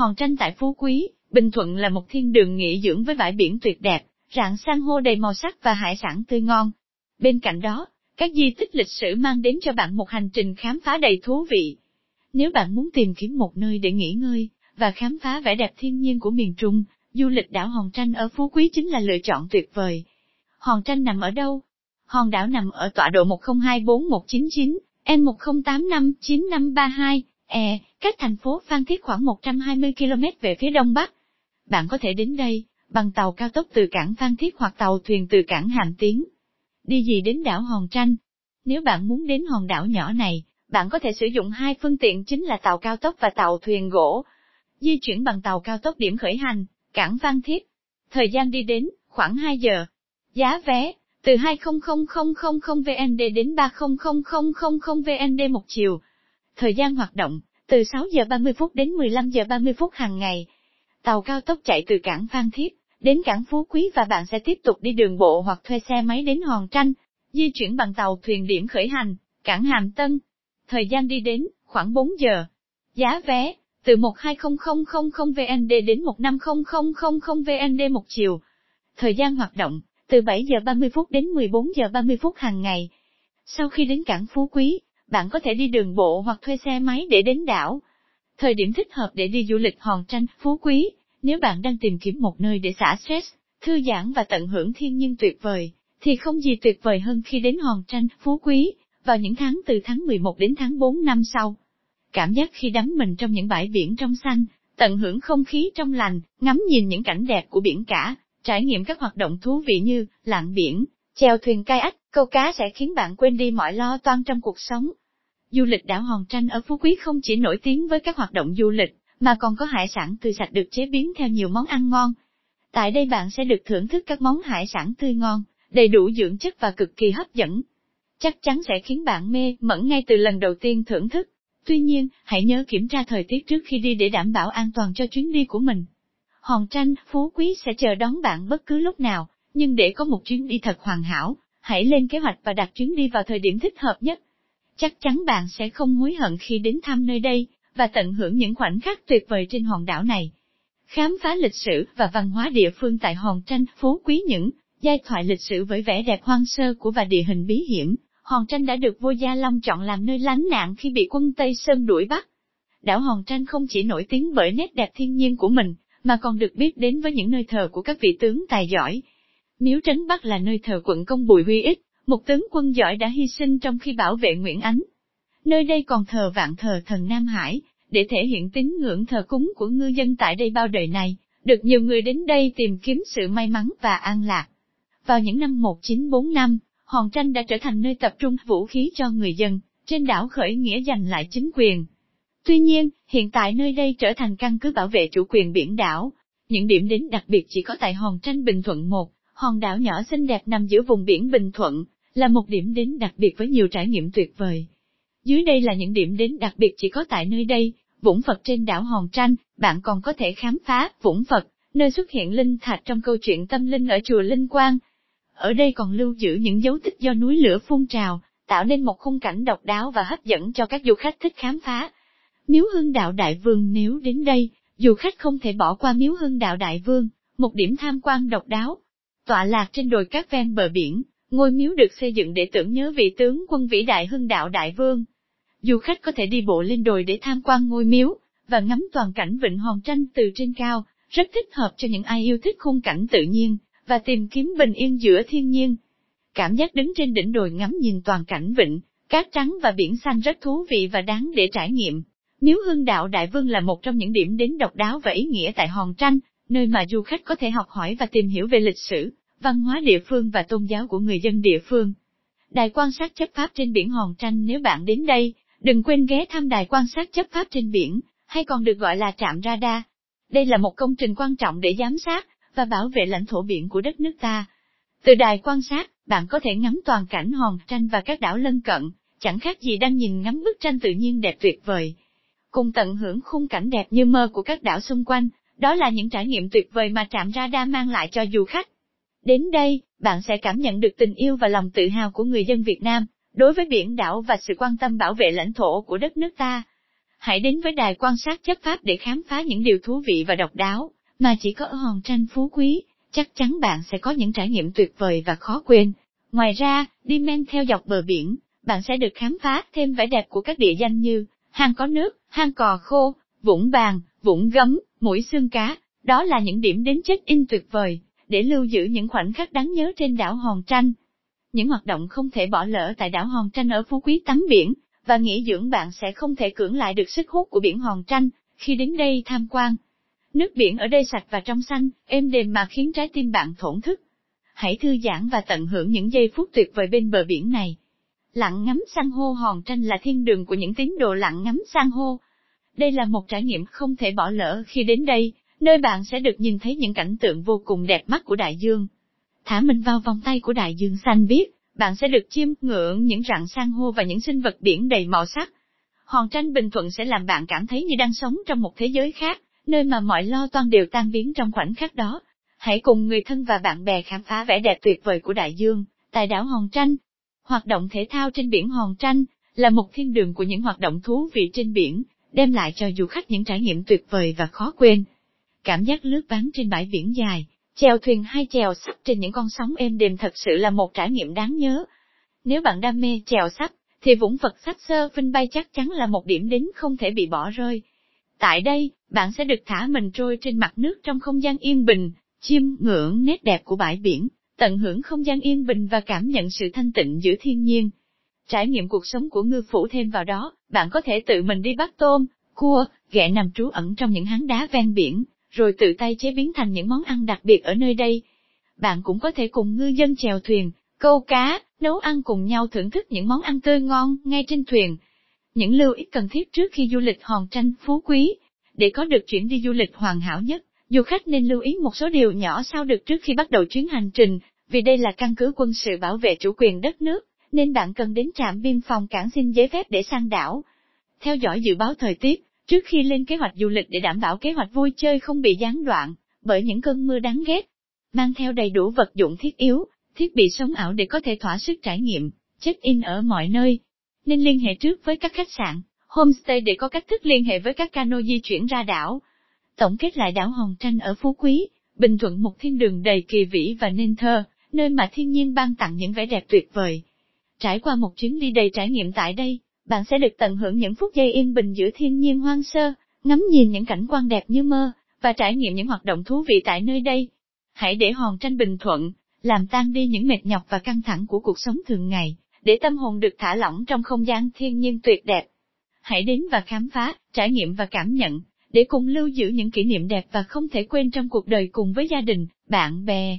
Hòn tranh tại Phú Quý, Bình Thuận là một thiên đường nghỉ dưỡng với bãi biển tuyệt đẹp, rạng san hô đầy màu sắc và hải sản tươi ngon. Bên cạnh đó, các di tích lịch sử mang đến cho bạn một hành trình khám phá đầy thú vị. Nếu bạn muốn tìm kiếm một nơi để nghỉ ngơi, và khám phá vẻ đẹp thiên nhiên của miền Trung, du lịch đảo Hòn Tranh ở Phú Quý chính là lựa chọn tuyệt vời. Hòn Tranh nằm ở đâu? Hòn đảo nằm ở tọa độ 1024199, N1085-9532, E, cách thành phố Phan Thiết khoảng 120 km về phía đông bắc. Bạn có thể đến đây, bằng tàu cao tốc từ cảng Phan Thiết hoặc tàu thuyền từ cảng Hàm Tiến. Đi gì đến đảo Hòn Tranh? Nếu bạn muốn đến hòn đảo nhỏ này, bạn có thể sử dụng hai phương tiện chính là tàu cao tốc và tàu thuyền gỗ. Di chuyển bằng tàu cao tốc điểm khởi hành, cảng Phan Thiết. Thời gian đi đến, khoảng 2 giờ. Giá vé, từ 20000 VND đến 300000 VND một chiều. Thời gian hoạt động, từ 6 giờ 30 phút đến 15 giờ 30 phút hàng ngày. Tàu cao tốc chạy từ cảng Phan Thiết đến cảng Phú Quý và bạn sẽ tiếp tục đi đường bộ hoặc thuê xe máy đến Hòn Tranh, di chuyển bằng tàu thuyền điểm khởi hành, cảng Hàm Tân. Thời gian đi đến, khoảng 4 giờ. Giá vé, từ 12000 VND đến 15000 VND một chiều. Thời gian hoạt động, từ 7 giờ 30 phút đến 14 giờ 30 phút hàng ngày. Sau khi đến cảng Phú Quý, bạn có thể đi đường bộ hoặc thuê xe máy để đến đảo. Thời điểm thích hợp để đi du lịch Hòn Tranh, Phú Quý, nếu bạn đang tìm kiếm một nơi để xả stress, thư giãn và tận hưởng thiên nhiên tuyệt vời, thì không gì tuyệt vời hơn khi đến Hòn Tranh, Phú Quý, vào những tháng từ tháng 11 đến tháng 4 năm sau. Cảm giác khi đắm mình trong những bãi biển trong xanh, tận hưởng không khí trong lành, ngắm nhìn những cảnh đẹp của biển cả, trải nghiệm các hoạt động thú vị như lặn biển, chèo thuyền kayak, câu cá sẽ khiến bạn quên đi mọi lo toan trong cuộc sống. Du lịch đảo Hòn Tranh ở Phú Quý không chỉ nổi tiếng với các hoạt động du lịch, mà còn có hải sản tươi sạch được chế biến theo nhiều món ăn ngon. Tại đây bạn sẽ được thưởng thức các món hải sản tươi ngon, đầy đủ dưỡng chất và cực kỳ hấp dẫn. Chắc chắn sẽ khiến bạn mê mẩn ngay từ lần đầu tiên thưởng thức. Tuy nhiên, hãy nhớ kiểm tra thời tiết trước khi đi để đảm bảo an toàn cho chuyến đi của mình. Hòn tranh, phú quý sẽ chờ đón bạn bất cứ lúc nào, nhưng để có một chuyến đi thật hoàn hảo, hãy lên kế hoạch và đặt chuyến đi vào thời điểm thích hợp nhất. Chắc chắn bạn sẽ không hối hận khi đến thăm nơi đây, và tận hưởng những khoảnh khắc tuyệt vời trên hòn đảo này. Khám phá lịch sử và văn hóa địa phương tại hòn tranh, phú quý những giai thoại lịch sử với vẻ đẹp hoang sơ của và địa hình bí hiểm, Hòn Tranh đã được vua Gia Long chọn làm nơi lánh nạn khi bị quân Tây Sơn đuổi bắt. Đảo Hòn Tranh không chỉ nổi tiếng bởi nét đẹp thiên nhiên của mình, mà còn được biết đến với những nơi thờ của các vị tướng tài giỏi. Miếu Trấn Bắc là nơi thờ quận công Bùi Huy Ích, một tướng quân giỏi đã hy sinh trong khi bảo vệ Nguyễn Ánh. Nơi đây còn thờ vạn thờ thần Nam Hải, để thể hiện tín ngưỡng thờ cúng của ngư dân tại đây bao đời này, được nhiều người đến đây tìm kiếm sự may mắn và an lạc. Vào những năm 1945, Hòn Tranh đã trở thành nơi tập trung vũ khí cho người dân, trên đảo khởi nghĩa giành lại chính quyền. Tuy nhiên, hiện tại nơi đây trở thành căn cứ bảo vệ chủ quyền biển đảo. Những điểm đến đặc biệt chỉ có tại Hòn Tranh Bình Thuận 1, hòn đảo nhỏ xinh đẹp nằm giữa vùng biển Bình Thuận, là một điểm đến đặc biệt với nhiều trải nghiệm tuyệt vời. Dưới đây là những điểm đến đặc biệt chỉ có tại nơi đây, Vũng Phật trên đảo Hòn Tranh, bạn còn có thể khám phá Vũng Phật, nơi xuất hiện linh thạch trong câu chuyện tâm linh ở chùa Linh Quang, ở đây còn lưu giữ những dấu tích do núi lửa phun trào, tạo nên một khung cảnh độc đáo và hấp dẫn cho các du khách thích khám phá. Miếu Hưng Đạo Đại Vương nếu đến đây, du khách không thể bỏ qua Miếu Hưng Đạo Đại Vương, một điểm tham quan độc đáo. Tọa lạc trên đồi cát ven bờ biển, ngôi miếu được xây dựng để tưởng nhớ vị tướng quân vĩ đại Hưng Đạo Đại Vương. Du khách có thể đi bộ lên đồi để tham quan ngôi miếu, và ngắm toàn cảnh Vịnh Hòn Tranh từ trên cao, rất thích hợp cho những ai yêu thích khung cảnh tự nhiên, và tìm kiếm bình yên giữa thiên nhiên. Cảm giác đứng trên đỉnh đồi ngắm nhìn toàn cảnh vịnh, cát trắng và biển xanh rất thú vị và đáng để trải nghiệm. Miếu hương đạo Đại Vương là một trong những điểm đến độc đáo và ý nghĩa tại Hòn Tranh, nơi mà du khách có thể học hỏi và tìm hiểu về lịch sử, văn hóa địa phương và tôn giáo của người dân địa phương. Đài quan sát chấp pháp trên biển Hòn Tranh nếu bạn đến đây, đừng quên ghé thăm đài quan sát chấp pháp trên biển, hay còn được gọi là trạm radar. Đây là một công trình quan trọng để giám sát, và bảo vệ lãnh thổ biển của đất nước ta. Từ đài quan sát, bạn có thể ngắm toàn cảnh hòn tranh và các đảo lân cận, chẳng khác gì đang nhìn ngắm bức tranh tự nhiên đẹp tuyệt vời. Cùng tận hưởng khung cảnh đẹp như mơ của các đảo xung quanh, đó là những trải nghiệm tuyệt vời mà trạm radar mang lại cho du khách. Đến đây, bạn sẽ cảm nhận được tình yêu và lòng tự hào của người dân Việt Nam, đối với biển đảo và sự quan tâm bảo vệ lãnh thổ của đất nước ta. Hãy đến với đài quan sát chất pháp để khám phá những điều thú vị và độc đáo, mà chỉ có ở hòn tranh phú quý, chắc chắn bạn sẽ có những trải nghiệm tuyệt vời và khó quên. Ngoài ra, đi men theo dọc bờ biển, bạn sẽ được khám phá thêm vẻ đẹp của các địa danh như hang có nước, hang cò khô, vũng Bàng, vũng gấm, mũi xương cá. Đó là những điểm đến check-in tuyệt vời, để lưu giữ những khoảnh khắc đáng nhớ trên đảo Hòn Tranh. Những hoạt động không thể bỏ lỡ tại đảo Hòn Tranh ở Phú Quý tắm biển, và nghỉ dưỡng bạn sẽ không thể cưỡng lại được sức hút của biển Hòn Tranh khi đến đây tham quan. Nước biển ở đây sạch và trong xanh, êm đềm mà khiến trái tim bạn thổn thức. Hãy thư giãn và tận hưởng những giây phút tuyệt vời bên bờ biển này. Lặn ngắm san hô Hòn Tranh là thiên đường của những tín đồ lặn ngắm san hô. Đây là một trải nghiệm không thể bỏ lỡ khi đến đây, nơi bạn sẽ được nhìn thấy những cảnh tượng vô cùng đẹp mắt của đại dương. Thả mình vào vòng tay của đại dương xanh biếc, bạn sẽ được chiêm ngưỡng những rặng san hô và những sinh vật biển đầy màu sắc. Hòn tranh Bình Thuận sẽ làm bạn cảm thấy như đang sống trong một thế giới khác, nơi mà mọi lo toan đều tan biến trong khoảnh khắc đó. Hãy cùng người thân và bạn bè khám phá vẻ đẹp tuyệt vời của đại dương, tại đảo Hòn Tranh. Hoạt động thể thao trên biển Hòn Tranh là một thiên đường của những hoạt động thú vị trên biển, đem lại cho du khách những trải nghiệm tuyệt vời và khó quên. Cảm giác lướt ván trên bãi biển dài, chèo thuyền hay chèo sắp trên những con sóng êm đềm thật sự là một trải nghiệm đáng nhớ. Nếu bạn đam mê chèo sắp, thì Vũng vật Sách Sơ Vinh Bay chắc chắn là một điểm đến không thể bị bỏ rơi. Tại đây, bạn sẽ được thả mình trôi trên mặt nước trong không gian yên bình, chiêm ngưỡng nét đẹp của bãi biển, tận hưởng không gian yên bình và cảm nhận sự thanh tịnh giữa thiên nhiên. Trải nghiệm cuộc sống của ngư phủ thêm vào đó, bạn có thể tự mình đi bắt tôm, cua, ghẹ nằm trú ẩn trong những háng đá ven biển, rồi tự tay chế biến thành những món ăn đặc biệt ở nơi đây. Bạn cũng có thể cùng ngư dân chèo thuyền, câu cá, nấu ăn cùng nhau thưởng thức những món ăn tươi ngon ngay trên thuyền. Những lưu ý cần thiết trước khi du lịch hòn tranh phú quý. Để có được chuyến đi du lịch hoàn hảo nhất, du khách nên lưu ý một số điều nhỏ sau được trước khi bắt đầu chuyến hành trình, vì đây là căn cứ quân sự bảo vệ chủ quyền đất nước, nên bạn cần đến trạm biên phòng cảng xin giấy phép để sang đảo. Theo dõi dự báo thời tiết, trước khi lên kế hoạch du lịch để đảm bảo kế hoạch vui chơi không bị gián đoạn bởi những cơn mưa đáng ghét. Mang theo đầy đủ vật dụng thiết yếu, thiết bị sống ảo để có thể thỏa sức trải nghiệm, check-in ở mọi nơi. Nên liên hệ trước với các khách sạn, homestay để có cách thức liên hệ với các cano di chuyển ra đảo. Tổng kết lại đảo Hòn Tranh ở Phú Quý, Bình Thuận một thiên đường đầy kỳ vĩ và nên thơ, nơi mà thiên nhiên ban tặng những vẻ đẹp tuyệt vời. Trải qua một chuyến đi đầy trải nghiệm tại đây, bạn sẽ được tận hưởng những phút giây yên bình giữa thiên nhiên hoang sơ, ngắm nhìn những cảnh quan đẹp như mơ, và trải nghiệm những hoạt động thú vị tại nơi đây. Hãy để hòn tranh bình thuận, làm tan đi những mệt nhọc và căng thẳng của cuộc sống thường ngày, để tâm hồn được thả lỏng trong không gian thiên nhiên tuyệt đẹp. Hãy đến và khám phá, trải nghiệm và cảm nhận, để cùng lưu giữ những kỷ niệm đẹp và không thể quên trong cuộc đời cùng với gia đình, bạn bè.